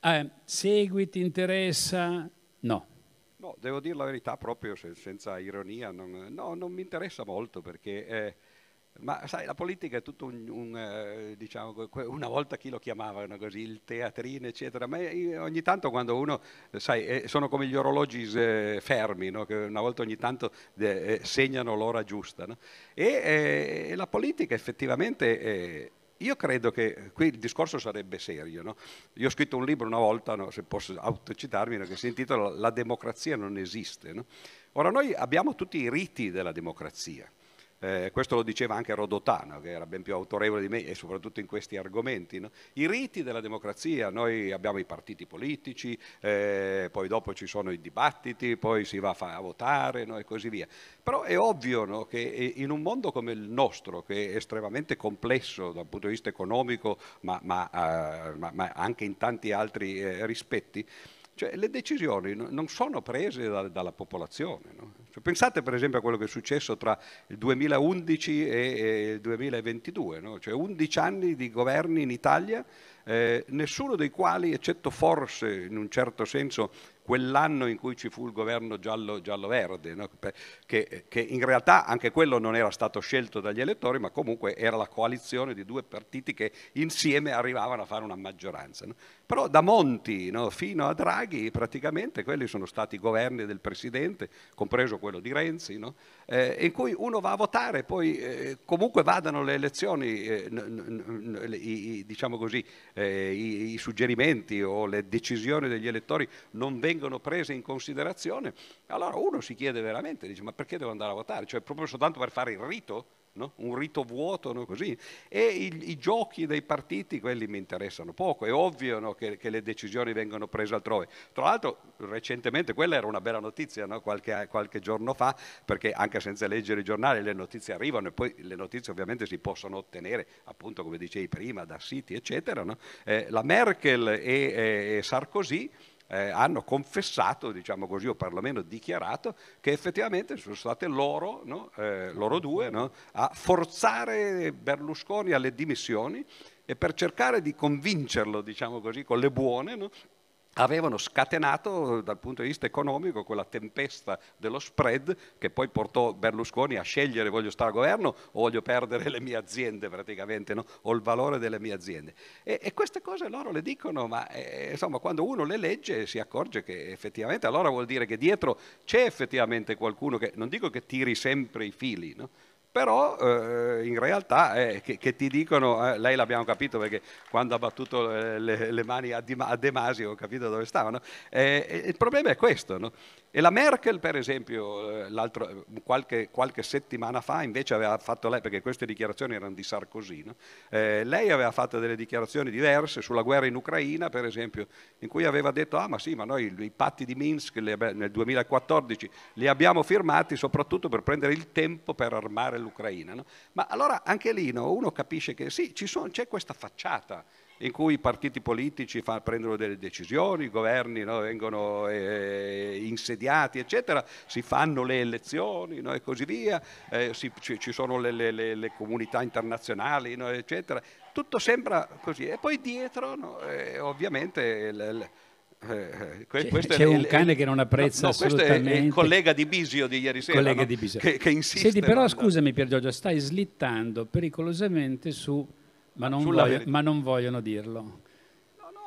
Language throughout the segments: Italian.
Eh, segui, ti interessa? No. No, devo dire la verità proprio se- senza ironia, non, no, non mi interessa molto perché, eh, ma sai, la politica è tutto un, un, eh, diciamo, una volta chi lo chiamavano così, il teatrino, eccetera, ma io- ogni tanto quando uno, eh, sai, eh, sono come gli orologi eh, fermi, no? che una volta ogni tanto eh, segnano l'ora giusta, no? E eh, la politica effettivamente... eh, io credo che qui il discorso sarebbe serio. No? Io ho scritto un libro una volta, no, se posso autocitarmi, no, che si intitola La democrazia non esiste. Ora noi abbiamo tutti i riti della democrazia. Eh, questo lo diceva anche Rodotano, che era ben più autorevole di me e soprattutto in questi argomenti. no? I riti della democrazia, noi abbiamo i partiti politici, eh, poi dopo ci sono i dibattiti, poi si va a, votare no? e così via. Però è ovvio no, che eh, in un mondo come il nostro, che è estremamente complesso dal punto di vista economico, ma, ma, eh, ma- ma anche in tanti altri eh, rispetti, cioè, le decisioni no- non sono prese da- dalla popolazione. no? Cioè, pensate per esempio a quello che è successo tra il 2011 e, e il 2022, no? cioè 11 anni di governi in Italia, eh, nessuno dei quali, eccetto forse in un certo senso quell'anno in cui ci fu il governo giallo- giallo-verde, no? Che, che in realtà anche quello non era stato scelto dagli elettori, ma comunque era la coalizione di due partiti che insieme arrivavano a fare una maggioranza. no? Però da Monti no, fino a Draghi praticamente quelli sono stati i governi del Presidente, compreso quello di Renzi, eh, in cui uno va a votare, poi eh, comunque vadano le elezioni, eh, i- diciamo così, eh, i, i suggerimenti o le decisioni degli elettori non vengono prese in considerazione, allora uno si chiede veramente, dice ma perché devo andare a votare? Cioè proprio soltanto per fare il rito? no? Un rito vuoto, no? così. E i, i giochi dei partiti, quelli mi interessano poco. È ovvio no, che, che le decisioni vengono prese altrove. Tra l'altro, recentemente, quella era una bella notizia no? qualche, qualche giorno fa, perché anche senza leggere i giornali le notizie arrivano e poi le notizie ovviamente si possono ottenere, appunto come dicevi prima, da siti, eccetera. Eh, la Merkel e, e Sarkozy eh, hanno confessato, diciamo così, o perlomeno dichiarato, che effettivamente sono state loro, no? Eh, loro due, no? a forzare Berlusconi alle dimissioni e per cercare di convincerlo, diciamo così, con le buone, no? Avevano scatenato dal punto di vista economico quella tempesta dello spread che poi portò Berlusconi a scegliere voglio stare a governo o voglio perdere le mie aziende praticamente, no? o il valore delle mie aziende. E, e queste cose loro le dicono, ma eh, insomma quando uno le legge si accorge che effettivamente allora vuol dire che dietro c'è effettivamente qualcuno che, non dico che tiri sempre i fili, no? Però eh, in realtà eh, che, che ti dicono, eh, lei l'abbiamo capito perché quando ha battuto eh, le, le mani a, De Masi ho capito dove stavano, Eh, e il problema è questo. no? E la Merkel per esempio eh, qualche, qualche settimana fa invece aveva fatto lei, perché queste dichiarazioni erano di Sarkozy, no? Eh, lei aveva fatto delle dichiarazioni diverse sulla guerra in Ucraina per esempio, in cui aveva detto ah ma sì ma noi i, patti di Minsk nel 2014 li abbiamo firmati soprattutto per prendere il tempo per armare l'Ucraina. no? Ma allora anche lì no, uno capisce che sì, sono- c'è questa facciata in cui i partiti politici fa- prendono delle decisioni, i governi no, vengono eh, insediati, eccetera, si fanno le elezioni no, e così via, eh, si- ci, ci sono le, le- le- le comunità internazionali, no, eccetera. Tutto sembra così. E poi dietro, eh, ovviamente... il- eh, que- C'è- è c'è il- un cane che non apprezza no, no, questo è- è il assolutamente. collega di Bisio di ieri sera, collega no? di Bisio. Che, che insiste. Senti, però scusami Pier Giorgio, stai slittando pericolosamente su, ma non, voglio- ma non vogliono dirlo.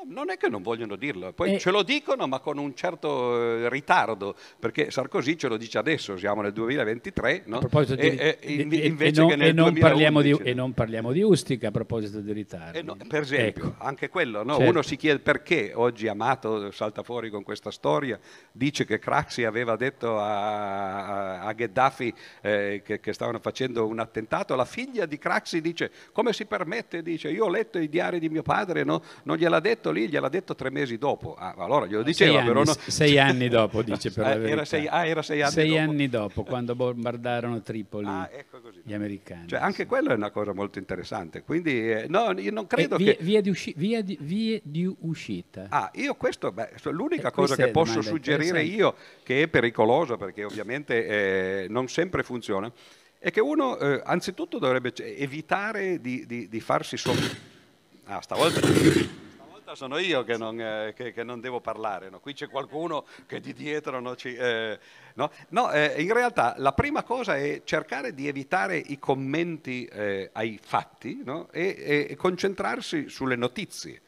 No, non è che non vogliono dirlo, poi Eh. ce lo dicono ma con un certo eh, ritardo, perché Sarkozy ce lo dice adesso, siamo nel 2023, no? Di, e, e- in- e- invece non, che nel non parliamo di, 2011, e non parliamo di Ustica a proposito di ritardi. Eh no, per esempio, Ecco. anche quello, no? Certo. uno si chiede perché oggi Amato salta fuori con questa storia, dice che Craxi aveva detto a, a- a Gheddafi eh, che, che stavano facendo un attentato, la figlia di Craxi dice come si permette, dice io ho letto i diari di mio padre, no? non gliel'ha detto lì, gliel'ha detto tre mesi dopo, ah, allora glielo diceva sei, però anni, no- sei anni dopo, dice per la Eh, verità. era sei, ah, era sei anni Sei dopo. anni dopo, quando bombardarono Tripoli Ah, ecco gli americani. Cioè, anche quello è una cosa molto interessante. Quindi, eh, no, io non credo vie, che. vie di usci- vie di- vie di uscita. Ah, io questo, beh, l'unica Eh, cosa che posso suggerire io, che è pericolosa perché ovviamente eh, non sempre funziona, è che uno eh, anzitutto dovrebbe c- evitare di, di- di farsi so- Ah, stavolta, volta sono io che non, eh, che, che non devo parlare, no? qui c'è qualcuno che di dietro no, ci, eh, no? no eh, in realtà la prima cosa è cercare di evitare i commenti eh, ai fatti e, e concentrarsi sulle notizie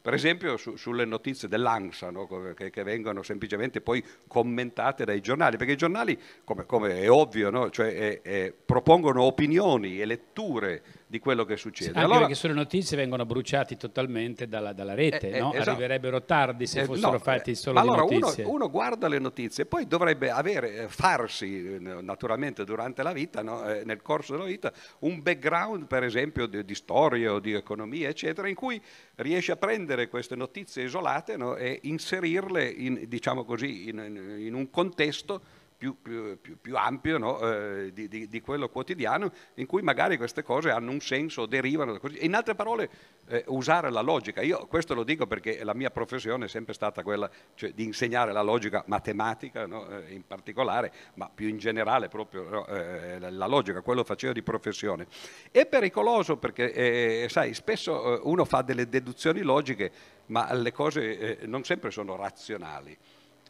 per esempio su, sulle notizie dell'ANSA, no? che, che, vengono semplicemente poi commentate dai giornali, perché i giornali, come, come è ovvio, no? cioè, è, è, propongono opinioni e letture di quello che succede. Anche allora, perché sulle notizie vengono bruciati totalmente dalla, dalla rete, eh, no? esatto. arriverebbero tardi se eh, fossero no, fatti solo allora. Uno, uno, guarda le notizie, poi dovrebbe avere, eh, farsi eh, naturalmente durante la vita, no? eh, nel corso della vita, un background per esempio di, di, storia o di economia, eccetera, in cui riesce a prendere queste notizie isolate e inserirle in, diciamo così, in, in un contesto più, più, più, più ampio no? eh, di, di, di, quello quotidiano, in cui magari queste cose hanno un senso, derivano da così. In altre parole, eh, usare la logica. Io questo lo dico perché la mia professione è sempre stata quella cioè, di insegnare la logica matematica, no? eh, in particolare, ma più in generale proprio? Eh, la logica, quello facevo di professione. È pericoloso perché, eh, sai, spesso eh, uno fa delle deduzioni logiche, ma le cose non sempre sono razionali.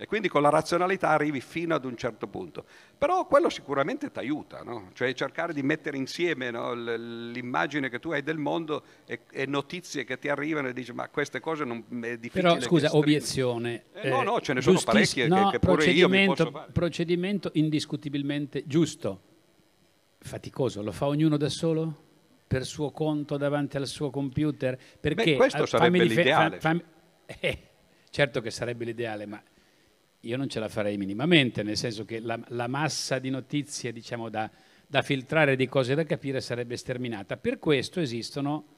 E quindi con la razionalità arrivi fino ad un certo punto. Però quello sicuramente ti aiuta, no? cioè cercare di mettere insieme no, l'immagine che tu hai del mondo e, e, notizie che ti arrivano e dici ma queste cose non è difficile. Però scusa, obiezione. Eh, no, no, ce ne sono parecchie no, che, che pure io mi posso fare. Procedimento indiscutibilmente giusto, faticoso, lo fa ognuno da solo? Per suo conto davanti al suo computer? Perché Beh, questo sarebbe l'ideale. Fa, fa, eh, certo che sarebbe l'ideale, ma io non ce la farei minimamente, nel senso che la, la massa di notizie diciamo, da, da, filtrare, di cose da capire sarebbe sterminata. Per questo esistono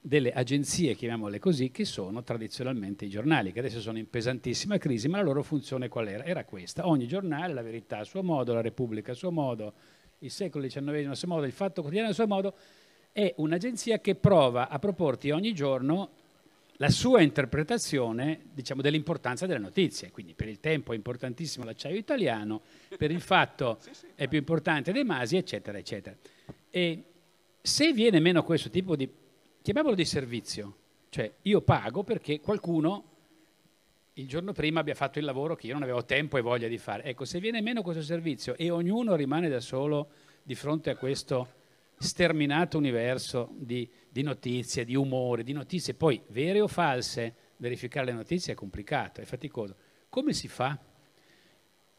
delle agenzie, chiamiamole così, che sono tradizionalmente i giornali, che adesso sono in pesantissima crisi, ma la loro funzione qual era? Era questa. Ogni giornale, la verità a suo modo, la Repubblica a suo modo, il secolo XIX a suo modo, il Fatto Quotidiano a suo modo, è un'agenzia che prova a proporti ogni giorno la sua interpretazione diciamo, dell'importanza delle notizie. Quindi per il tempo è importantissimo l'acciaio italiano, per il fatto è più importante dei masi, eccetera, eccetera. E se viene meno questo tipo di, chiamiamolo di servizio, cioè io pago perché qualcuno il giorno prima abbia fatto il lavoro che io non avevo tempo e voglia di fare. Ecco, se viene meno questo servizio e ognuno rimane da solo di fronte a questo sterminato universo di, di notizie, di umore, di notizie, poi vere o false, verificare le notizie è complicato, è faticoso. Come si fa?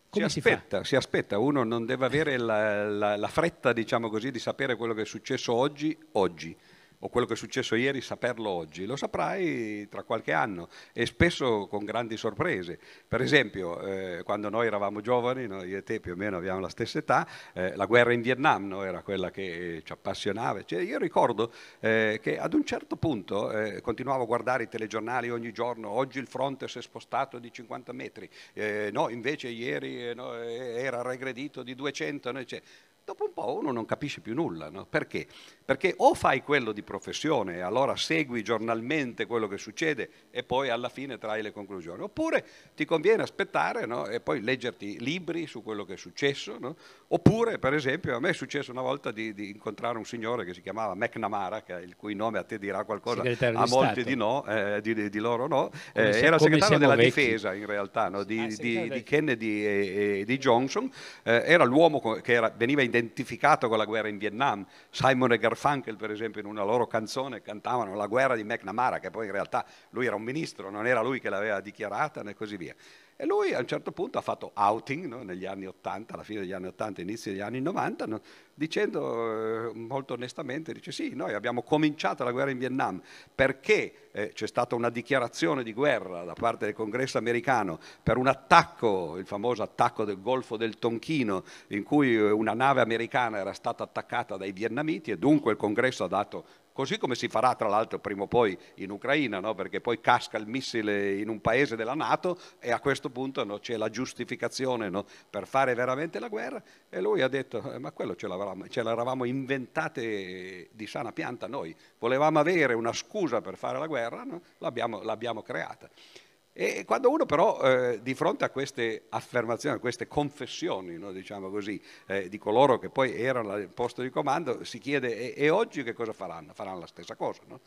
Come si, si aspetta, si aspetta, uno non deve avere la, la, la fretta, diciamo così, di sapere quello che è successo oggi, oggi o quello che è successo ieri, saperlo oggi, lo saprai tra qualche anno e spesso con grandi sorprese. Per esempio, eh, quando noi eravamo giovani, no, io e te più o meno abbiamo la stessa età, eh, la guerra in Vietnam no, era quella che ci appassionava. Cioè, io ricordo eh, che ad un certo punto eh, continuavo a guardare i telegiornali ogni giorno, oggi il fronte si è spostato di 50 metri, eh, no, invece ieri eh, no, era regredito di 200. No, cioè, dopo un po' uno non capisce più nulla. No? Perché? Perché o fai quello di professione e allora segui giornalmente quello che succede e poi alla fine trai le conclusioni, oppure ti conviene aspettare no? e poi leggerti libri su quello che è successo, no? oppure per esempio a me è successo una volta di, di, incontrare un signore che si chiamava McNamara, il cui nome a te dirà qualcosa, a molti di, no, eh, di, di, loro no, eh, era il segretario della vecchi. difesa in realtà di, ah, di, Kennedy e, e, di Johnson, eh, era l'uomo che era, veniva in identificato con la guerra in Vietnam. Simon e Garfunkel, per esempio, in una loro canzone cantavano la guerra di McNamara, che poi in realtà lui era un ministro, non era lui che l'aveva dichiarata e così via. E lui a un certo punto ha fatto outing no, negli anni 80, alla fine degli anni 80, inizio degli anni 90, no, dicendo eh, molto onestamente, dice sì, noi abbiamo cominciato la guerra in Vietnam perché eh, c'è stata una dichiarazione di guerra da parte del congresso americano per un attacco, il famoso attacco del Golfo del Tonchino, in cui eh, una nave americana era stata attaccata dai vietnamiti e dunque il congresso ha dato così come si farà tra l'altro prima o poi in Ucraina, no? perché poi casca il missile in un paese della Nato e a questo punto no, c'è la giustificazione no, per fare veramente la guerra e lui ha detto eh, ma quello ce ce l'eravamo inventate di sana pianta noi, volevamo avere una scusa per fare la guerra, l'abbiamo, l'abbiamo creata. E quando uno però eh, di fronte a queste affermazioni, a queste confessioni, no, diciamo così, eh, di coloro che poi erano al posto di comando, si chiede e, e, oggi che cosa faranno? Faranno la stessa cosa, no?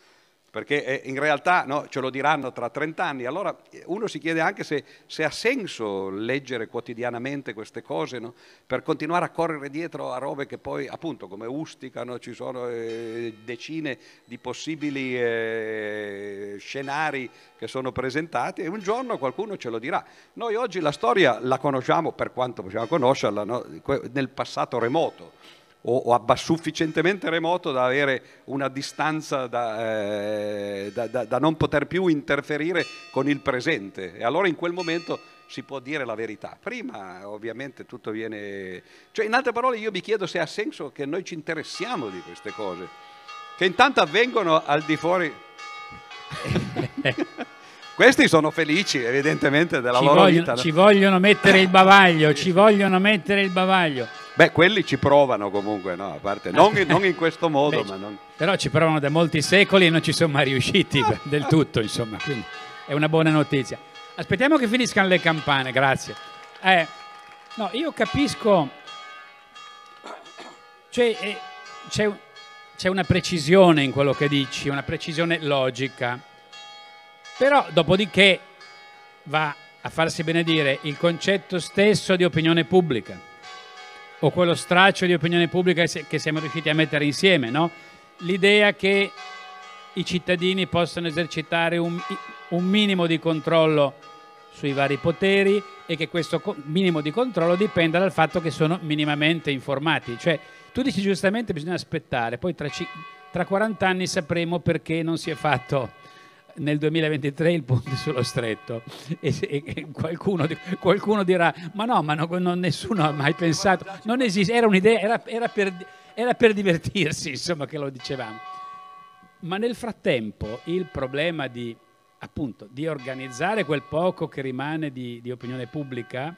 Perché eh, in realtà no, ce lo diranno tra 30 anni, allora eh, uno si chiede anche se, se ha senso leggere quotidianamente queste cose no? per continuare a correre dietro a robe che poi appunto come usticano, ci sono eh, decine di possibili eh, scenari che sono presentati e un giorno qualcuno ce lo dirà. Noi oggi la storia la conosciamo per quanto possiamo conoscerla no? nel passato remoto o, o sufficientemente remoto da avere una distanza da, eh, da, da, da non poter più interferire con il presente. E allora in quel momento si può dire la verità. Prima ovviamente tutto viene... Cioè in altre parole io mi chiedo se ha senso che noi ci interessiamo di queste cose, che intanto avvengono al di fuori... Questi sono felici evidentemente della ci loro vogliono, vita. No? Ci vogliono mettere il bavaglio, ci vogliono mettere il bavaglio. Beh, quelli ci provano comunque, no? A parte, non, non in questo modo, Beh, ma non... Però ci provano da molti secoli e non ci sono mai riusciti del tutto, insomma, quindi è una buona notizia. Aspettiamo che finiscano le campane, grazie. Eh, no, io capisco, cioè, eh, c'è, c'è una precisione in quello che dici, una precisione logica, però dopodiché va a farsi benedire il concetto stesso di opinione pubblica o quello straccio di opinione pubblica che siamo riusciti a mettere insieme, no? l'idea che i cittadini possano esercitare un, un, minimo di controllo sui vari poteri e che questo minimo di controllo dipenda dal fatto che sono minimamente informati. Cioè, tu dici giustamente bisogna aspettare, poi tra, tra 40 anni sapremo perché non si è fatto nel 2023 il ponte sullo stretto e, e qualcuno, qualcuno, dirà ma no, ma no, non, nessuno ha mai pensato, non esiste, era un'idea, era, era, per, era per divertirsi, insomma, che lo dicevamo. Ma nel frattempo il problema di, appunto, di organizzare quel poco che rimane di, di opinione pubblica,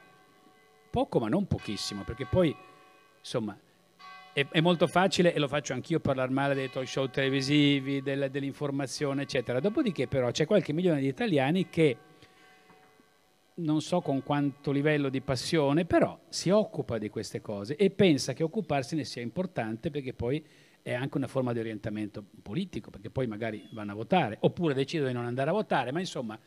poco ma non pochissimo, perché poi, insomma, è, è, molto facile, e lo faccio anch'io, parlare male dei talk show televisivi, del, dell'informazione, eccetera. Dopodiché però c'è qualche milione di italiani che non so con quanto livello di passione, però si occupa di queste cose e pensa che occuparsene sia importante perché poi è anche una forma di orientamento politico, perché poi magari vanno a votare, oppure decidono di non andare a votare, ma insomma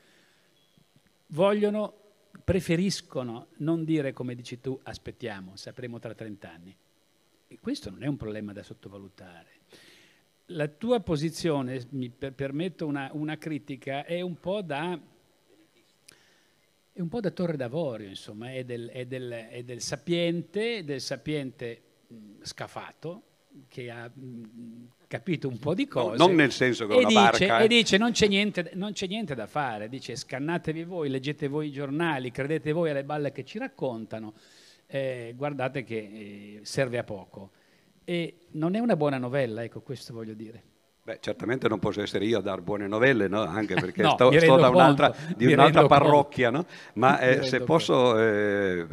vogliono, preferiscono non dire come dici tu, aspettiamo, sapremo tra 30 anni. E questo non è un problema da sottovalutare. La tua posizione, mi permetto una, una critica, è un po' da è un po' da Torre d'Avorio, insomma, è del, è del, è del sapiente, del sapiente mh, scafato, che ha mh, capito un po' di cose. No, non nel senso che è una dice, barca... E dice non c'è, niente, non c'è niente da fare, dice scannatevi voi, leggete voi i giornali, credete voi alle balle che ci raccontano, eh, guardate che eh, serve a poco. E non è una buona novella, ecco questo voglio dire. Beh, certamente non posso essere io a dar buone novelle, no? anche perché no, sto, sto da un'altra, di un'altra parrocchia, no? ma eh, se posso eh,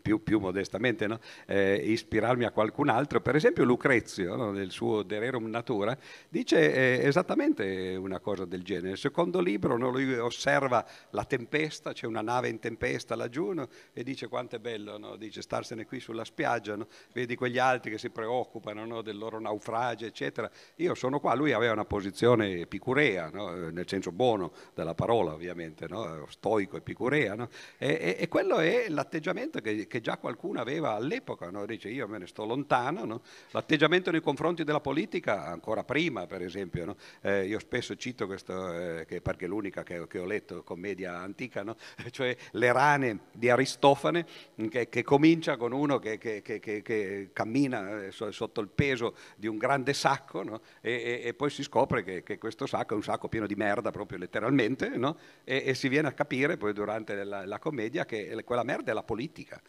più, più, modestamente no? eh, ispirarmi a qualcun altro, per esempio Lucrezio, nel suo De Rerum Natura, dice eh, esattamente una cosa del genere. Il secondo libro lui osserva la tempesta, c'è una nave in tempesta laggiù e dice quanto è bello, dice starsene qui sulla spiaggia, vedi quegli altri che si preoccupano del loro naufragio, eccetera. Io sono qua, lui aveva una posizione epicurea, no? nel senso buono della parola ovviamente, no? stoico epicurea, no? e, e, e, quello è l'atteggiamento che, che, già qualcuno aveva all'epoca, dice io me ne sto lontano, l'atteggiamento nei confronti della politica ancora prima per esempio, eh, io spesso cito questo, eh, che perché è l'unica che, che, ho letto, commedia antica, cioè le rane di Aristofane che, che comincia con uno che, cammina eh, sotto il peso di un grande sacco e, e, poi si scopre che, che, questo sacco è un sacco pieno di merda, proprio letteralmente, no? e, e, si viene a capire poi durante la, la commedia che quella merda è la politica.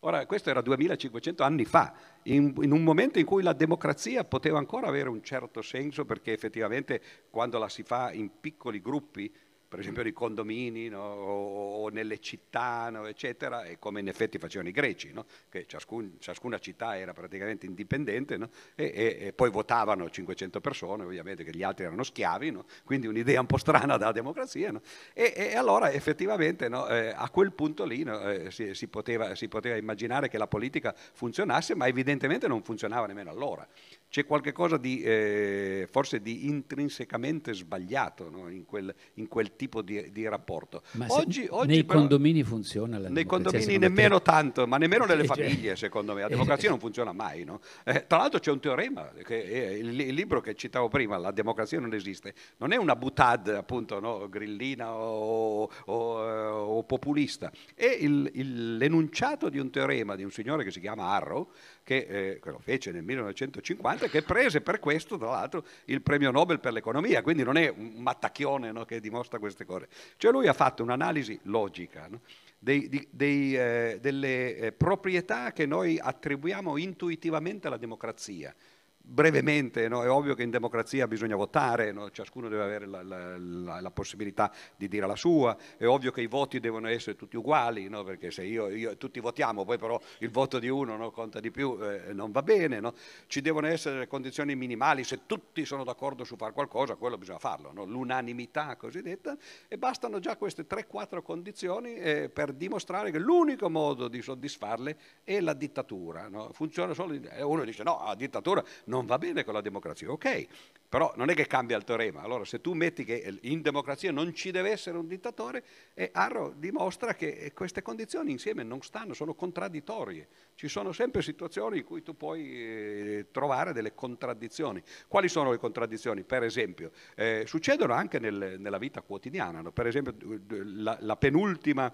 Ora, questo era 2500 anni fa, in, in, un momento in cui la democrazia poteva ancora avere un certo senso, perché effettivamente quando la si fa in piccoli gruppi per esempio nei condomini no? o, o, nelle città, no? eccetera, e come in effetti facevano i greci, no? che ciascun, ciascuna città era praticamente indipendente e, e, e, poi votavano 500 persone, ovviamente che gli altri erano schiavi, quindi un'idea un po' strana della democrazia. E, e, allora effettivamente eh, a quel punto lì eh, si, si, poteva, si poteva immaginare che la politica funzionasse, ma evidentemente non funzionava nemmeno allora c'è qualcosa di eh, forse di intrinsecamente sbagliato no? in, quel, in, quel, tipo di, di rapporto. Ma oggi, oggi nei però, condomini funziona la Nei condomini nemmeno te? tanto, ma nemmeno nelle cioè, famiglie secondo me. La democrazia non funziona mai. No? Eh, tra l'altro c'è un teorema, il, il, libro che citavo prima, La democrazia non esiste, non è una butad appunto no? grillina o, o, eh, o, populista, è il, l'enunciato di un teorema di un signore che si chiama Arrow, che, eh, che lo fece nel 1950 che prese per questo, tra l'altro, il premio Nobel per l'economia, quindi non è un mattacchione no, che dimostra queste cose. Cioè lui ha fatto un'analisi logica no, dei, di, dei, eh, delle eh, proprietà che noi attribuiamo intuitivamente alla democrazia brevemente, no? è ovvio che in democrazia bisogna votare, no? ciascuno deve avere la, la, la, la, possibilità di dire la sua, è ovvio che i voti devono essere tutti uguali, no? perché se io, io, tutti votiamo, poi però il voto di uno conta di più, eh, non va bene, ci devono essere condizioni minimali, se tutti sono d'accordo su fare qualcosa, quello bisogna farlo, l'unanimità cosiddetta, e bastano già queste 3-4 condizioni eh, per dimostrare che l'unico modo di soddisfarle è la dittatura, funziona solo, uno dice no, la dittatura non va bene con la democrazia, ok, però non è che cambia il teorema. Allora se tu metti che in democrazia non ci deve essere un dittatore, e Arro dimostra che queste condizioni insieme non stanno, sono contraddittorie. Ci sono sempre situazioni in cui tu puoi eh, trovare delle contraddizioni. Quali sono le contraddizioni? Per esempio, eh, succedono anche nel, nella vita quotidiana. No? Per esempio la, la penultima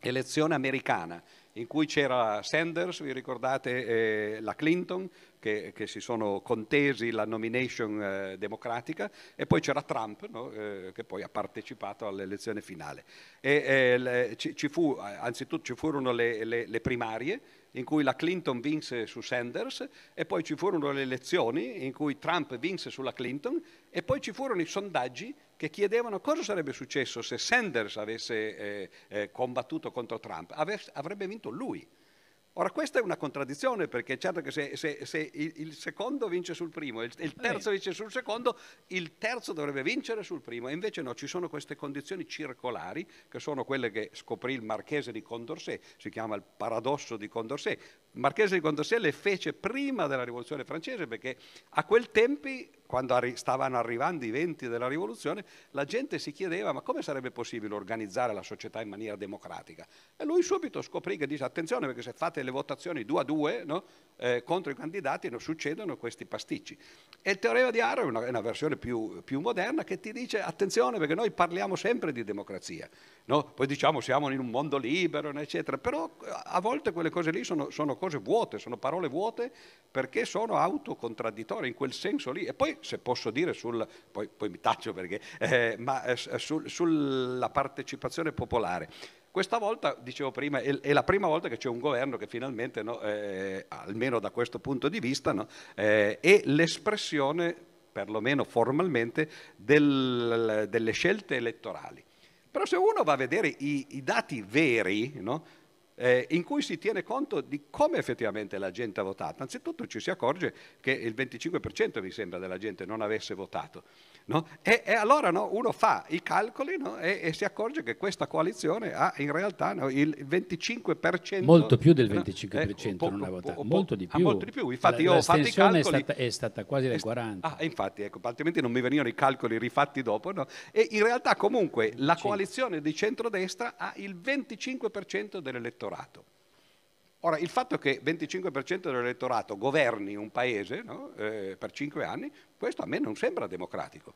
elezione americana in cui c'era Sanders, vi ricordate, eh, la Clinton, che, che, si sono contesi la nomination eh, democratica, e poi c'era Trump, no? eh, che poi ha partecipato all'elezione finale. E, le, ci, ci, fu, anzitutto ci furono le, le, le primarie, in cui la Clinton vinse su Sanders e poi ci furono le elezioni in cui Trump vinse sulla Clinton e poi ci furono i sondaggi che chiedevano cosa sarebbe successo se Sanders avesse eh, eh, combattuto contro Trump. Ave- avrebbe vinto lui. Ora questa è una contraddizione perché certo che se, se, se il, secondo vince sul primo e il, il, terzo vince sul secondo, il terzo dovrebbe vincere sul primo e invece no, ci sono queste condizioni circolari che sono quelle che scoprì il marchese di Condorcet, si chiama il paradosso di Condorcet. Marchese di Condorcet le fece prima della rivoluzione francese perché a quel tempi quando arri- stavano arrivando i venti della rivoluzione, la gente si chiedeva ma come sarebbe possibile organizzare la società in maniera democratica? E lui subito scoprì che dice attenzione perché se fate le votazioni due a due no, eh, contro i candidati non succedono questi pasticci. E il teorema di Arrow è una, è una versione più, più, moderna che ti dice attenzione perché noi parliamo sempre di democrazia, no? poi diciamo siamo in un mondo libero, eccetera, però a volte quelle cose lì sono, sono cose vuote, sono parole vuote perché sono autocontradittorie in quel senso lì. E poi se posso dire, sul, poi, poi mi taccio perché, eh, ma eh, sul, sulla partecipazione popolare. Questa volta, dicevo prima, è, è, la prima volta che c'è un governo che finalmente, no, eh, almeno da questo punto di vista, no, eh, è l'espressione, perlomeno formalmente, del, delle scelte elettorali. Però se uno va a vedere i, i dati veri, no, eh, in cui si tiene conto di come effettivamente la gente ha votato. Anzitutto ci si accorge che il 25% mi sembra della gente non avesse votato. No? E, e, allora no, uno fa i calcoli no? e, e, si accorge che questa coalizione ha in realtà il 25%. Molto più del 25% eh, votato, po, molto di più. molto di più. Infatti la, io ho fatto i calcoli. È stata, è stata quasi del 40%. Ah, infatti, ecco, altrimenti non mi venivano i calcoli rifatti dopo. E in realtà comunque la coalizione di centrodestra ha il 25% dell'elettorato dell'elettorato. Ora, il fatto che il 25% dell'elettorato governi un paese no, eh, per cinque anni, questo a me non sembra democratico.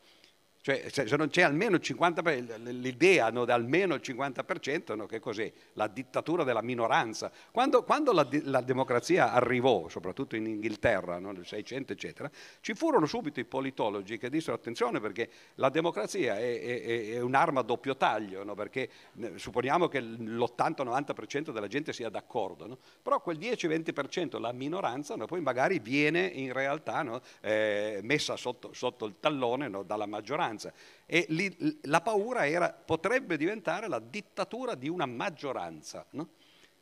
Cioè, se, non c'è almeno il 50%, l'idea no, almeno il 50%, no, che cos'è? La dittatura della minoranza. Quando, quando la, la, democrazia arrivò, soprattutto in Inghilterra, no, nel 600, eccetera, ci furono subito i politologi che dissero attenzione perché la democrazia è, è, è un'arma a doppio taglio, perché supponiamo che l'80-90% della gente sia d'accordo, però quel 10-20%, la minoranza, poi magari viene in realtà eh, messa sotto, sotto, il tallone dalla maggioranza minoranza. E lì, la paura era, potrebbe diventare la dittatura di una maggioranza. No?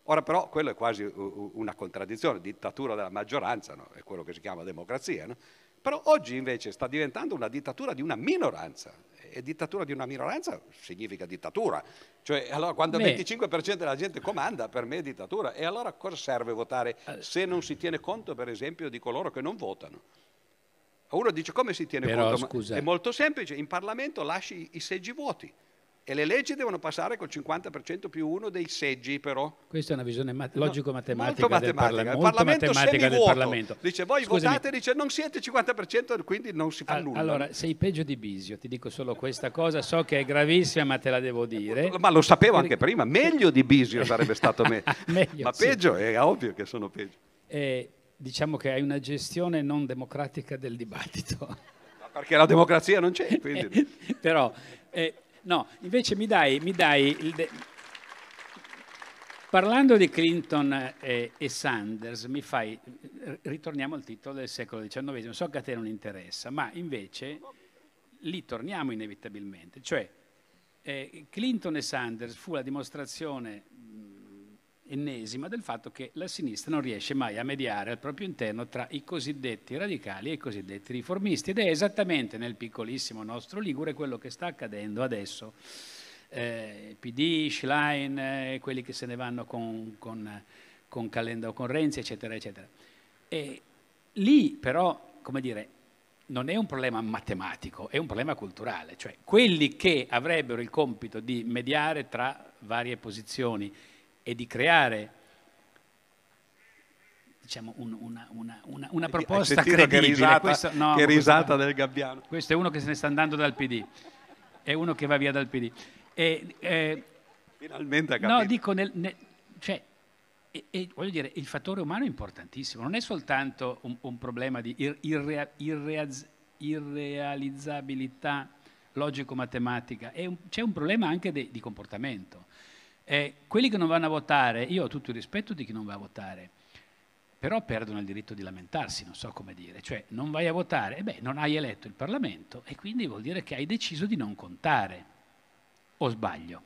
Ora però quello è quasi una contraddizione, dittatura della maggioranza, no? è quello che si chiama democrazia. No? Però oggi invece sta diventando una dittatura di una minoranza e dittatura di una minoranza significa dittatura. Cioè, allora, quando il 25% della gente comanda, per me è dittatura. E allora cosa serve votare eh. se non si tiene conto, per esempio, di coloro che non votano? Uno dice come si tiene Però, conto? Scusa. È molto semplice, in Parlamento lasci i seggi vuoti e le leggi devono passare col 50% più uno dei seggi però. Questa è una visione mat- logico-matematica no, del, parla- il Parlamento del Parlamento. Dice voi Scusami. votate, dice non siete 50% quindi non si fa All- nulla. Allora, sei peggio di Bisio, ti dico solo questa cosa, so che è gravissima ma te la devo dire. Ma lo sapevo anche prima, meglio di Bisio sarebbe stato me. meglio, ma peggio, sì. è ovvio che sono peggio. Eh, diciamo che hai una gestione non democratica del dibattito. Perché la democrazia non c'è. Però... Eh, No, invece mi dai, mi dai il de- Parlando di Clinton e, e, Sanders, mi fai, ritorniamo al titolo del secolo XIX, so che a te non interessa, ma invece lì torniamo inevitabilmente. Cioè, eh, Clinton e Sanders fu la dimostrazione ennesima del fatto che la sinistra non riesce mai a mediare al proprio interno tra i cosiddetti radicali e i cosiddetti riformisti ed è esattamente nel piccolissimo nostro Ligure quello che sta accadendo adesso. Eh, PD, Schlein, eh, quelli che se ne vanno con, con, con Calenda o con Renzi, eccetera, eccetera. E lì però, come dire, non è un problema matematico, è un problema culturale, cioè quelli che avrebbero il compito di mediare tra varie posizioni e di creare diciamo, un, una, una, una, una, proposta credibile. Che risata, questo, no, che risata del gabbiano. Questo è uno che se ne sta andando dal PD, è uno che va via dal PD. E, eh, Finalmente ha capito. No, dico, nel, nel, cioè, e, e, voglio dire, il fattore umano è importantissimo, non è soltanto un, un problema di irrea, irrea, irrealizzabilità logico-matematica, un, c'è un problema anche de, di comportamento. Eh, quelli che non vanno a votare, io ho tutto il rispetto di chi non va a votare, però perdono il diritto di lamentarsi, non so come dire. Cioè, non vai a votare, e beh, non hai eletto il Parlamento e quindi vuol dire che hai deciso di non contare. O sbaglio?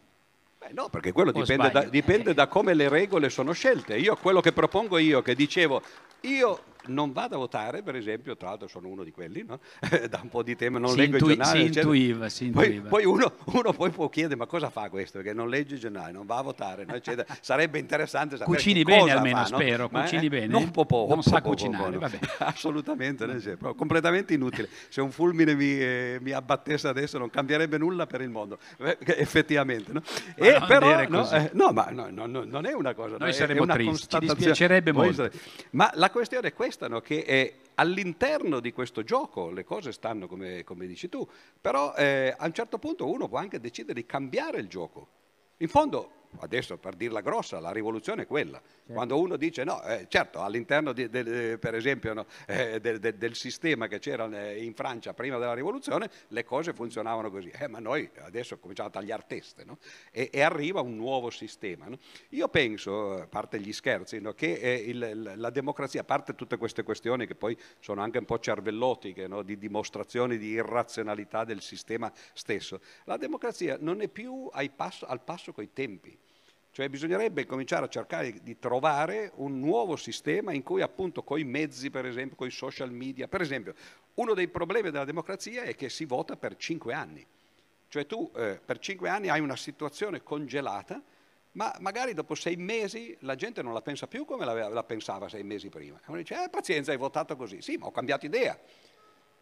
Beh, no, perché quello dipende, da, dipende da come le regole sono scelte. Io quello che propongo io, che dicevo, io non vado a votare, per esempio, tra l'altro sono uno di quelli, no? da un po' di tempo non si leggo intui- i giornali. Si intuiva, si intuiva. Poi, poi uno, uno, poi può chiedere ma cosa fa questo? Perché non legge i giornali, non va a votare, no? Sarebbe interessante sapere Cucini bene almeno, fa, spero, no? cucini bene. Non, po po, non sa cucinare, vabbè. Assolutamente, no? completamente inutile. Se un fulmine mi, eh, mi, abbattesse adesso non cambierebbe nulla per il mondo, eh, effettivamente. No? E però, no, eh, no, ma non è una cosa. Noi saremmo tristi, ci dispiacerebbe molto. Ma la questione è questa, che è all'interno di questo gioco le cose stanno come, come dici tu, però eh, a un certo punto uno può anche decidere di cambiare il gioco. In fondo adesso per dirla grossa, la rivoluzione è quella. Certo. Quando uno dice no, eh, certo, all'interno di, de, per esempio no, eh, de, de, del sistema che c'era eh, in Francia prima della rivoluzione, le cose funzionavano così. Eh, ma noi adesso cominciamo a tagliare teste no? e, e, arriva un nuovo sistema. No? Io penso, a parte gli scherzi, che eh, il, la democrazia, a parte tutte queste questioni che poi sono anche un po' cervellotiche, di dimostrazioni di irrazionalità del sistema stesso, la democrazia non è più passo, al passo coi tempi. Cioè bisognerebbe cominciare a cercare di trovare un nuovo sistema in cui appunto coi mezzi, per esempio, coi social media, per esempio, uno dei problemi della democrazia è che si vota per cinque anni. Cioè tu eh, per cinque anni hai una situazione congelata, ma magari dopo sei mesi la gente non la pensa più come la, la pensava sei mesi prima. E uno dice, eh, pazienza, hai votato così. Sì, ma ho cambiato idea.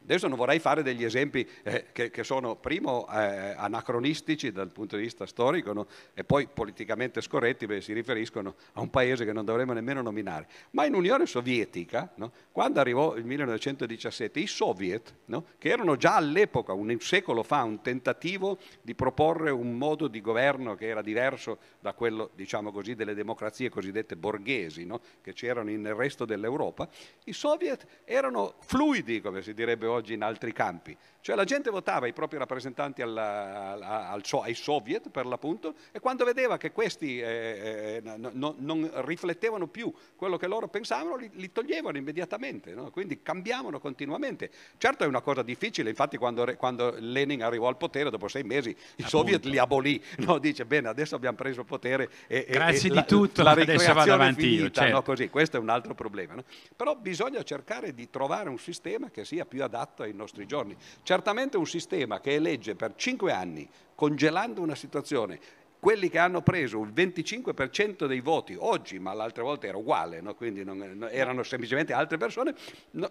Adesso non vorrei fare degli esempi eh, che, che, sono, primo, eh, anacronistici dal punto di vista storico no? e poi politicamente scorretti, perché si riferiscono a un paese che non dovremmo nemmeno nominare. Ma in Unione Sovietica, no? quando arrivò il 1917, i soviet, no? che erano già all'epoca, un secolo fa, un tentativo di proporre un modo di governo che era diverso da quello, diciamo così, delle democrazie cosiddette borghesi, che c'erano nel resto dell'Europa, i soviet erano fluidi, come si direbbe oggi in altri campi. Cioè la gente votava i propri rappresentanti al, al, al, ai soviet per l'appunto e quando vedeva che questi eh, eh, no, non riflettevano più quello che loro pensavano li, li toglievano immediatamente, no? quindi cambiavano continuamente. Certo è una cosa difficile, infatti quando, quando Lenin arrivò al potere dopo sei mesi i soviet li abolì, no? dice bene adesso abbiamo preso il potere e, Grazie e di la, tutto, la adesso vado avanti finita, io. Certo. Così, questo è un altro problema. Però bisogna cercare di trovare un sistema che sia più adatto ai nostri giorni. Certamente un sistema che elegge per cinque anni, congelando una situazione, quelli che hanno preso il 25% dei voti oggi, ma l'altra volta era uguale, no? quindi non, erano semplicemente altre persone,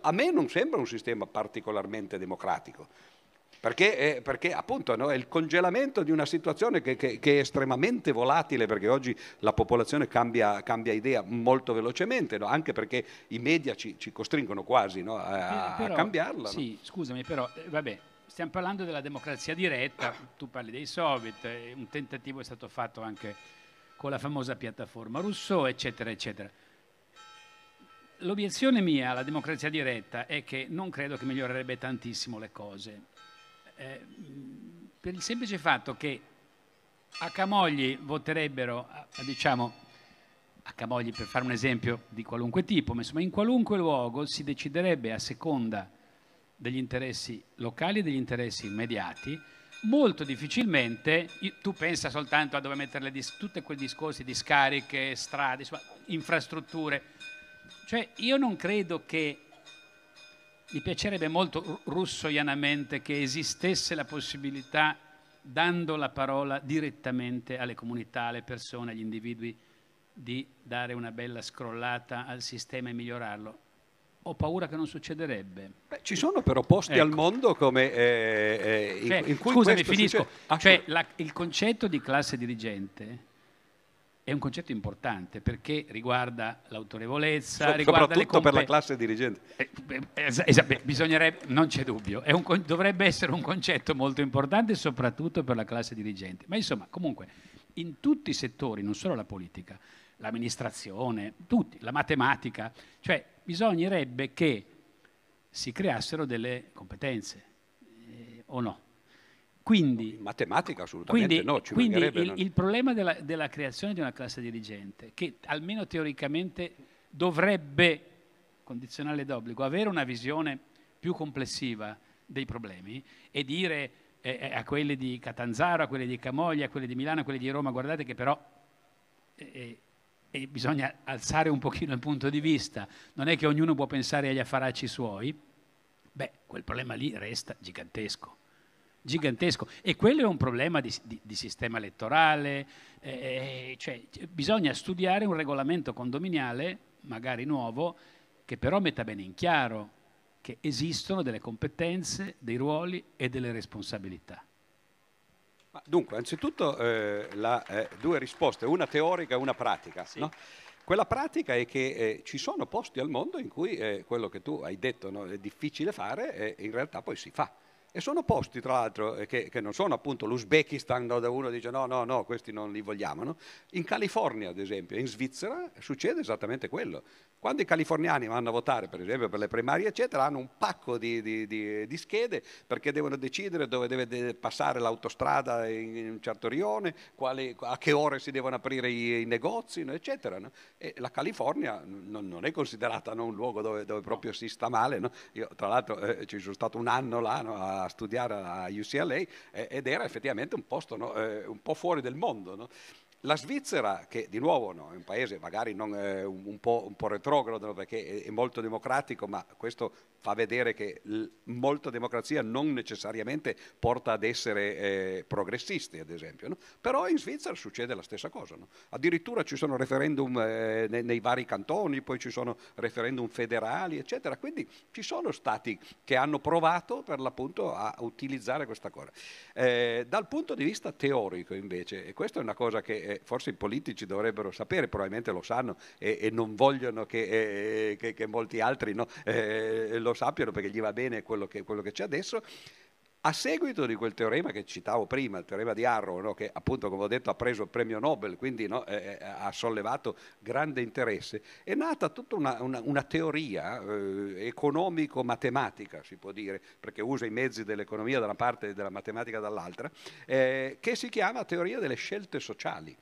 a me non sembra un sistema particolarmente democratico. Perché, eh, perché appunto no, è il congelamento di una situazione che, che, che, è estremamente volatile, perché oggi la popolazione cambia, cambia idea molto velocemente, no? anche perché i media ci, ci costringono quasi no, a, eh, però, a, cambiarla. Sì, scusami, però eh, vabbè, stiamo parlando della democrazia diretta, tu parli dei soviet, eh, un tentativo è stato fatto anche con la famosa piattaforma Rousseau, eccetera, eccetera. L'obiezione mia alla democrazia diretta è che non credo che migliorerebbe tantissimo le cose eh, per il semplice fatto che a Camogli voterebbero, diciamo, a Camogli per fare un esempio di qualunque tipo, ma insomma in qualunque luogo si deciderebbe a seconda degli interessi locali e degli interessi immediati, molto difficilmente tu pensa soltanto a dove mettere tutti quei discorsi di scariche, strade, insomma, infrastrutture. Cioè io non credo che mi piacerebbe molto russoianamente che esistesse la possibilità, dando la parola direttamente alle comunità, alle persone, agli individui, di dare una bella scrollata al sistema e migliorarlo. Ho paura che non succederebbe. Beh, ci sono però posti ecco. al mondo come eh, eh, cioè, in, in cui scusami, finisco. Cioè, la, il concetto di classe dirigente è un concetto importante perché riguarda l'autorevolezza, so, riguarda soprattutto per la classe dirigente. Eh, es- es- bisognerebbe, non c'è dubbio, un, dovrebbe essere un concetto molto importante soprattutto per la classe dirigente. Ma insomma, comunque, in tutti i settori, non solo la politica, l'amministrazione, tutti, la matematica, cioè bisognerebbe che si creassero delle competenze, eh, o no? Quindi, in matematica assolutamente quindi, no. quindi il, non... il, problema della, della, creazione di una classe dirigente, che almeno teoricamente dovrebbe, condizionale d'obbligo, avere una visione più complessiva dei problemi e dire eh, eh, a quelli di Catanzaro, a quelli di Camoglia, a quelli di Milano, a quelli di Roma, guardate che però eh, eh, bisogna alzare un pochino il punto di vista, non è che ognuno può pensare agli affaracci suoi, beh, quel problema lì resta gigantesco gigantesco e quello è un problema di, di, di sistema elettorale, eh, cioè, bisogna studiare un regolamento condominiale, magari nuovo, che però metta bene in chiaro che esistono delle competenze, dei ruoli e delle responsabilità. Dunque, anzitutto eh, la, eh, due risposte, una teorica e una pratica. Sì. No? Quella pratica è che eh, ci sono posti al mondo in cui eh, quello che tu hai detto no, è difficile fare e in realtà poi si fa. E sono posti, tra l'altro, eh, che, che non sono appunto l'Uzbekistan, dove uno dice no, no, no, questi non li vogliamo. No? In California, ad esempio, in Svizzera, succede esattamente quello. Quando i californiani vanno a votare, per esempio, per le primarie, eccetera, hanno un pacco di, di, di, di schede perché devono decidere dove deve passare l'autostrada in, un certo rione, quali, a che ore si devono aprire i, i negozi, eccetera. No? E la California non, non è considerata no, un luogo dove, dove, proprio si sta male. Io, tra l'altro, eh, ci sono stato un anno là a studiare a UCLA ed era effettivamente un posto eh, un po' fuori del mondo. La Svizzera, che di nuovo no, è un paese magari non, eh, un, po', un, po', retrogrado perché è, molto democratico, ma questo fa vedere che l- molta democrazia non necessariamente porta ad essere eh, progressisti, ad esempio. No? Però in Svizzera succede la stessa cosa. No? Addirittura ci sono referendum eh, nei, nei, vari cantoni, poi ci sono referendum federali, eccetera. Quindi ci sono stati che hanno provato per l'appunto a utilizzare questa cosa. Eh, dal punto di vista teorico, invece, e questa è una cosa che eh, forse i politici dovrebbero sapere, probabilmente lo sanno e, e non vogliono che, eh, che, che molti altri no, eh, lo sappiano perché gli va bene quello che, quello che c'è adesso. A seguito di quel teorema che citavo prima, il teorema di Arrow, no, che appunto come ho detto ha preso il premio Nobel, quindi no, eh, eh, ha sollevato grande interesse, è nata tutta una, una, una teoria eh, economico-matematica, si può dire, perché usa i mezzi dell'economia da una parte e della matematica dall'altra, eh, che si chiama teoria delle scelte sociali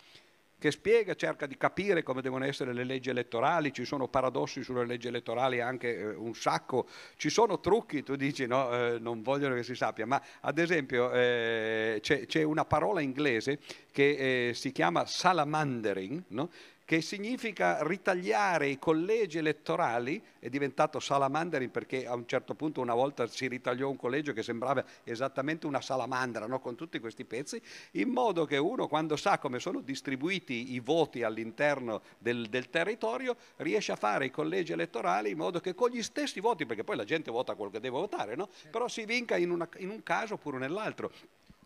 che spiega, cerca di capire come devono essere le leggi elettorali, ci sono paradossi sulle leggi elettorali anche eh, un sacco, ci sono trucchi, tu dici no, eh, non vogliono che si sappia, ma ad esempio eh, c'è, c'è, una parola inglese che eh, si chiama salamandering, no? Che significa ritagliare i collegi elettorali, è diventato salamandering perché a un certo punto una volta si ritagliò un collegio che sembrava esattamente una salamandra, no? con tutti questi pezzi, in modo che uno quando sa come sono distribuiti i voti all'interno del, del territorio riesce a fare i collegi elettorali in modo che con gli stessi voti, perché poi la gente vota quello che deve votare, no? però si vinca in, una, in un caso oppure nell'altro.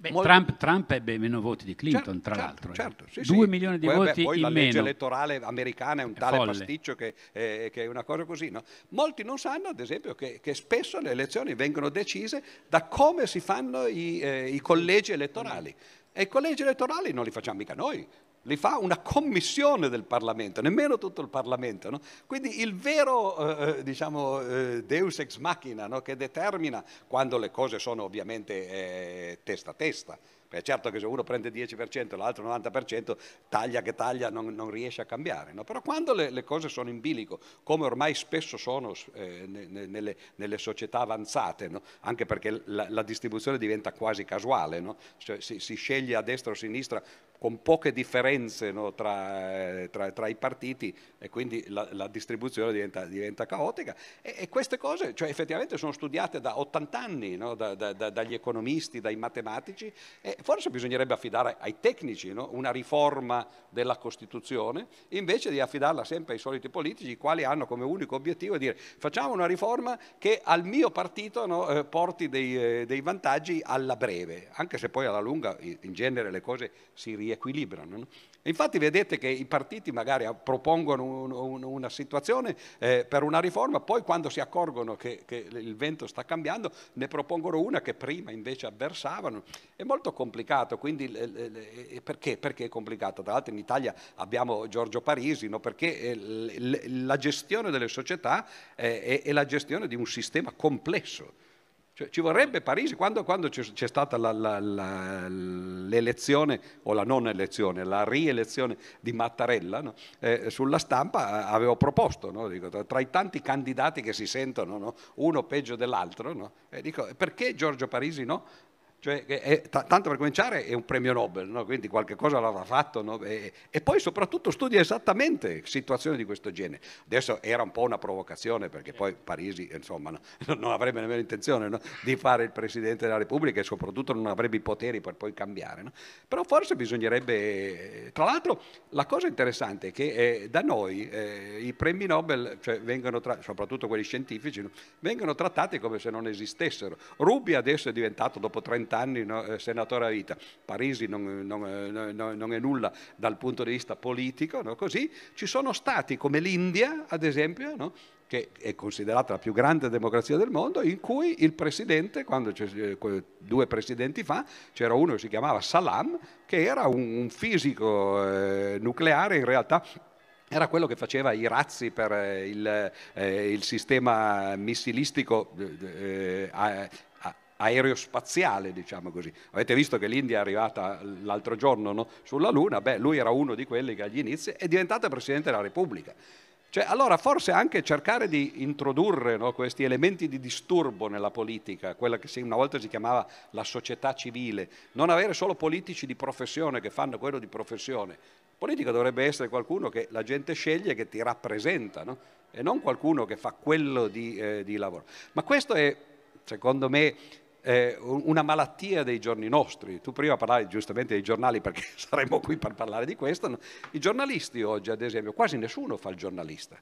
Beh, Molto... Trump, Trump, ebbe meno voti di Clinton, certo, tra certo, l'altro. Certo, sì, Due sì. milioni di poi, voti beh, poi in la meno. legge elettorale americana è un è tale folle. pasticcio che, eh, che, è una cosa così. No? Molti non sanno, ad esempio, che, che, spesso le elezioni vengono decise da come si fanno i, eh, i collegi elettorali. E i collegi elettorali non li facciamo mica noi, li fa una commissione del Parlamento, nemmeno tutto il Parlamento. No? Quindi il vero eh, eh, diciamo, eh, deus ex machina no? che determina quando le cose sono ovviamente eh, testa a testa. Beh, certo che se uno prende il 10% e l'altro 90%, taglia che taglia non, non riesce a cambiare. No? Però quando le, le, cose sono in bilico, come ormai spesso sono eh, nelle, nelle, società avanzate, no? anche perché la, la, distribuzione diventa quasi casuale, no? cioè, si, si, sceglie a destra o a sinistra con poche differenze tra, tra, tra, i partiti e quindi la, la distribuzione diventa, diventa caotica. E, e, queste cose cioè, effettivamente sono studiate da 80 anni da, da, da, dagli economisti, dai matematici. E, forse bisognerebbe affidare ai tecnici no? una riforma della Costituzione, invece di affidarla sempre ai soliti politici, i quali hanno come unico obiettivo di dire facciamo una riforma che al mio partito no, eh, porti dei, eh, dei, vantaggi alla breve, anche se poi alla lunga in genere le cose si riequilibrano. No? Infatti vedete che i partiti magari propongono un, un, una situazione eh, per una riforma, poi quando si accorgono che, che, il vento sta cambiando ne propongono una che prima invece avversavano. È molto complicato, quindi perché? Perché è complicato? Tra l'altro in Italia abbiamo Giorgio Parisi, no? perché eh, la gestione delle società eh, è, è la gestione di un sistema complesso. Cioè, ci vorrebbe Parisi, quando, quando c'è, stata la, la, la, l'elezione, o la non elezione, la rielezione di Mattarella, no? eh, sulla stampa eh, avevo proposto, no? dico, tra, i tanti candidati che si sentono, no? uno peggio dell'altro, dico, perché Giorgio Parisi no? Cioè, è, t- tanto per cominciare è un premio Nobel, no? quindi qualche cosa l'avrà fatto, no? e, e, poi soprattutto studia esattamente situazioni di questo genere. Adesso era un po' una provocazione perché poi Parisi insomma, no, non avrebbe nemmeno intenzione di fare il Presidente della Repubblica e soprattutto non avrebbe i poteri per poi cambiare. Però forse bisognerebbe, tra l'altro la cosa interessante è che eh, da noi eh, i premi Nobel, cioè tra- soprattutto quelli scientifici, vengono trattati come se non esistessero. Rubi adesso è diventato dopo 30 anni no, eh, senatore a vita, Parisi non, non, eh, non, è nulla dal punto di vista politico, no? così ci sono stati come l'India, ad esempio, no? che è considerata la più grande democrazia del mondo, in cui il presidente, quando eh, due presidenti fa, c'era uno che si chiamava Salam, che era un, un fisico eh, nucleare in realtà era quello che faceva i razzi per il, eh, il sistema missilistico eh, aerospaziale, diciamo così. Avete visto che l'India è arrivata l'altro giorno no? sulla Luna? Beh, lui era uno di quelli che agli inizi è diventato Presidente della Repubblica. Cioè, allora forse anche cercare di introdurre no, questi elementi di disturbo nella politica, quella che una volta si chiamava la società civile, non avere solo politici di professione che fanno quello di professione. Politica dovrebbe essere qualcuno che la gente sceglie, che ti rappresenta, no? e non qualcuno che fa quello di, eh, di lavoro. Ma questo è, secondo me, eh, una malattia dei giorni nostri. Tu prima parlavi giustamente dei giornali perché saremmo qui per parlare di questo. I giornalisti oggi, ad esempio, quasi nessuno fa il giornalista,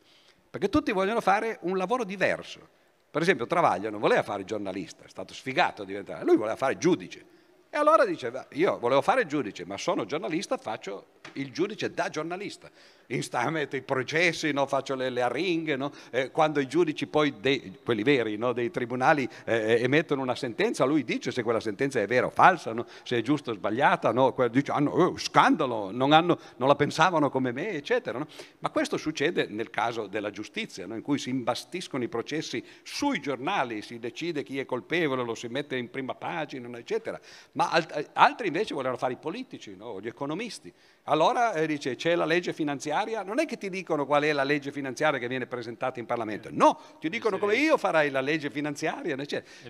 perché tutti vogliono fare un lavoro diverso. Per esempio, Travaglio non voleva fare giornalista, è stato sfigato a diventare, lui voleva fare giudice. E allora dice, io volevo fare giudice, ma sono giornalista, faccio il giudice da giornalista instamente i processi, no? faccio le, le arringhe, no? eh, quando i giudici poi, dei, quelli veri, no? dei tribunali eh, eh emettono una sentenza, lui dice se quella sentenza è vera o falsa, se è giusta o sbagliata, dice hanno oh, scandalo, non, hanno, non, la pensavano come me, eccetera. Ma questo succede nel caso della giustizia, in cui si imbastiscono i processi sui giornali, si decide chi è colpevole, lo si mette in prima pagina, eccetera. Ma alt- altri invece volevano fare i politici, gli economisti. Allora eh, dice c'è la legge finanziaria, non è che ti dicono qual è la legge finanziaria che viene presentata in Parlamento, no, ti dicono come io farai la legge finanziaria,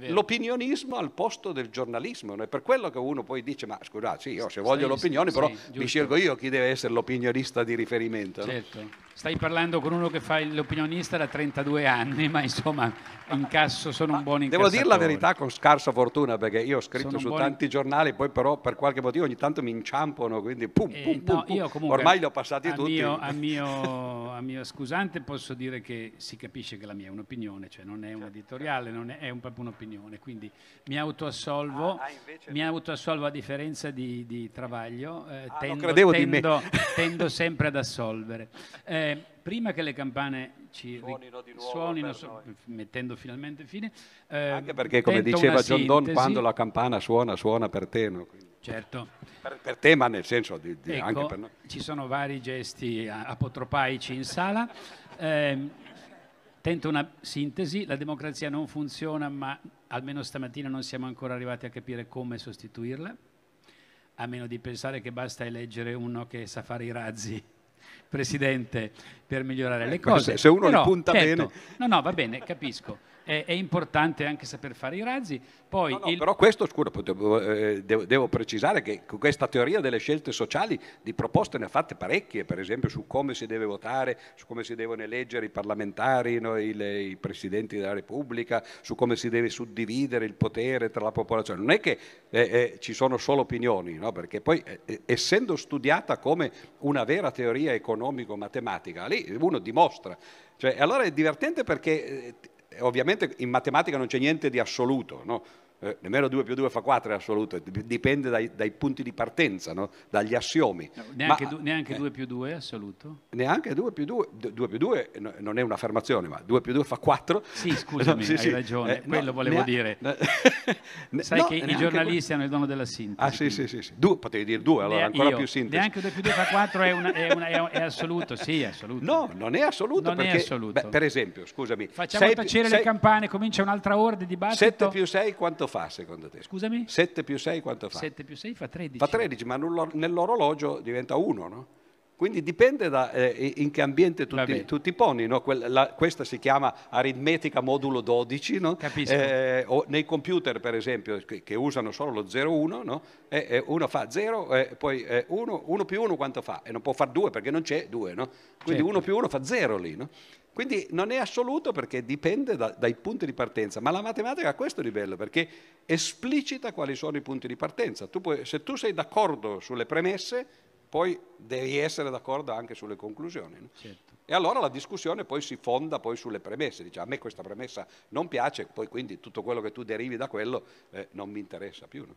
l'opinionismo al posto del giornalismo, è per quello che uno poi dice ma scusate, sì, io se voglio l'opinione però sì, mi scelgo io chi deve essere l'opinionista di riferimento. Certo. No? Stai parlando con uno che fa l'opinionista da 32 anni, ma insomma incasso sono un buon incassatore. Devo dire la verità con scarsa fortuna perché io ho scritto sono su tanti in... giornali, poi però per qualche motivo ogni tanto mi inciampano, quindi pum, eh, pum, no, pum, pum. ormai li ho passati a tutti. Mio, a, mio, a, mio, scusante posso dire che si capisce che la mia è un'opinione, cioè non è un certo. editoriale, non è, è un, proprio un'opinione, quindi mi autoassolvo, ah, ah, mi autoassolvo a differenza di, di Travaglio, eh, ah, tendo, tendo, tendo, sempre ad assolvere. Eh, prima che le campane ci suonino, di nuovo suonino so, mettendo finalmente fine. Eh, Anche perché, come diceva John Donne, quando la campana suona, suona per te. No? Certo. Per, per, te, ma nel senso di, di ecco, anche per noi. Ci sono vari gesti apotropaici in sala. Eh, tento una sintesi, la democrazia non funziona, ma almeno stamattina non siamo ancora arrivati a capire come sostituirla, a meno di pensare che basta eleggere uno che sa fare i razzi Presidente per migliorare le cose. Se uno Però, li punta certo, bene. No, no, va bene, capisco è, è, importante anche saper fare i razzi. Poi no, no, il... Però questo, scusa, eh, devo, devo, precisare che questa teoria delle scelte sociali di proposte ne ha fatte parecchie, per esempio su come si deve votare, su come si devono eleggere i parlamentari, no, i, le, i, presidenti della Repubblica, su come si deve suddividere il potere tra la popolazione. Non è che eh, eh, ci sono solo opinioni, perché poi eh, eh, essendo studiata come una vera teoria economico-matematica, lì uno dimostra. Cioè, allora è divertente perché eh, ovviamente in matematica non c'è niente di assoluto, no? Eh, nemmeno 2 più 2 fa 4 è assoluto, dipende dai, dai punti di partenza, no? dagli assiomi. No, neanche, ma, du, neanche eh, 2 più 2 è assoluto? Neanche 2 più 2, 2 più 2 non è un'affermazione, ma 2 più 2 fa 4. Sì, scusami, sì, hai sì, ragione, eh, quello volevo dire. Sai che i giornalisti hanno il dono della sintesi. Ah sì, sì, sì, sì. Due, potevi dire 2, allora ancora io, più sintesi. Neanche 2 più 2 fa 4 è, una, è, una, è, assoluto, sì, è assoluto. No, non è assoluto. Non perché, è assoluto. Beh, per esempio, scusami. Facciamo sei, tacere sei, le campane, comincia un'altra ora di dibattito. 7 più 6 quanto fa secondo te? Scusami? 7 più 6 quanto fa? 7 più 6 fa 13. Fa 13, ma nell'orologio diventa 1, no? Quindi dipende da eh, in che ambiente tu ti, tu ti poni. No? La, questa si chiama aritmetica modulo 12. No? Eh, nei computer, per esempio, che, che usano solo lo 0,1, no? eh, uno fa 0, poi 1, 1 più 1 quanto fa? E non può fare 2 perché non c'è 2. No? Quindi certo. 1 più 1 fa 0 lì. Quindi non è assoluto perché dipende da, dai punti di partenza, ma la matematica ha questo livello perché esplicita quali sono i punti di partenza. Tu puoi, se tu sei d'accordo sulle premesse, poi devi essere d'accordo anche sulle conclusioni. No? Certo. E allora la discussione poi si fonda poi sulle premesse, dice a me questa premessa non piace, poi quindi tutto quello che tu derivi da quello eh, non mi interessa più. No?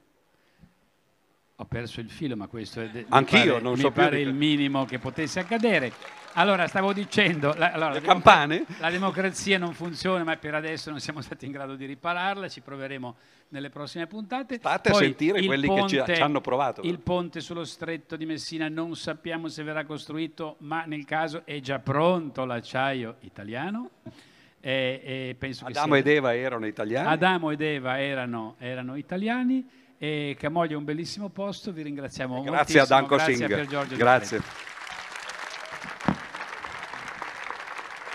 Ho perso il filo, ma questo è de- Anch'io, pare, non mi so pare il minimo che potesse accadere. Allora, stavo dicendo, la, allora, le la campane? La democrazia non funziona, ma per adesso non siamo stati in grado di ripararla, ci proveremo nelle prossime puntate. State Poi, a sentire quelli ponte, che ci, ci, hanno provato. Il ponte sullo stretto di Messina non sappiamo se verrà costruito, ma nel caso è già pronto l'acciaio italiano. E, e penso Adamo ed Eva erano italiani. Adamo ed Eva erano, erano italiani e Camoglia è un bellissimo posto, vi ringraziamo Grazie moltissimo. a Singh. Grazie Giorgio Grazie.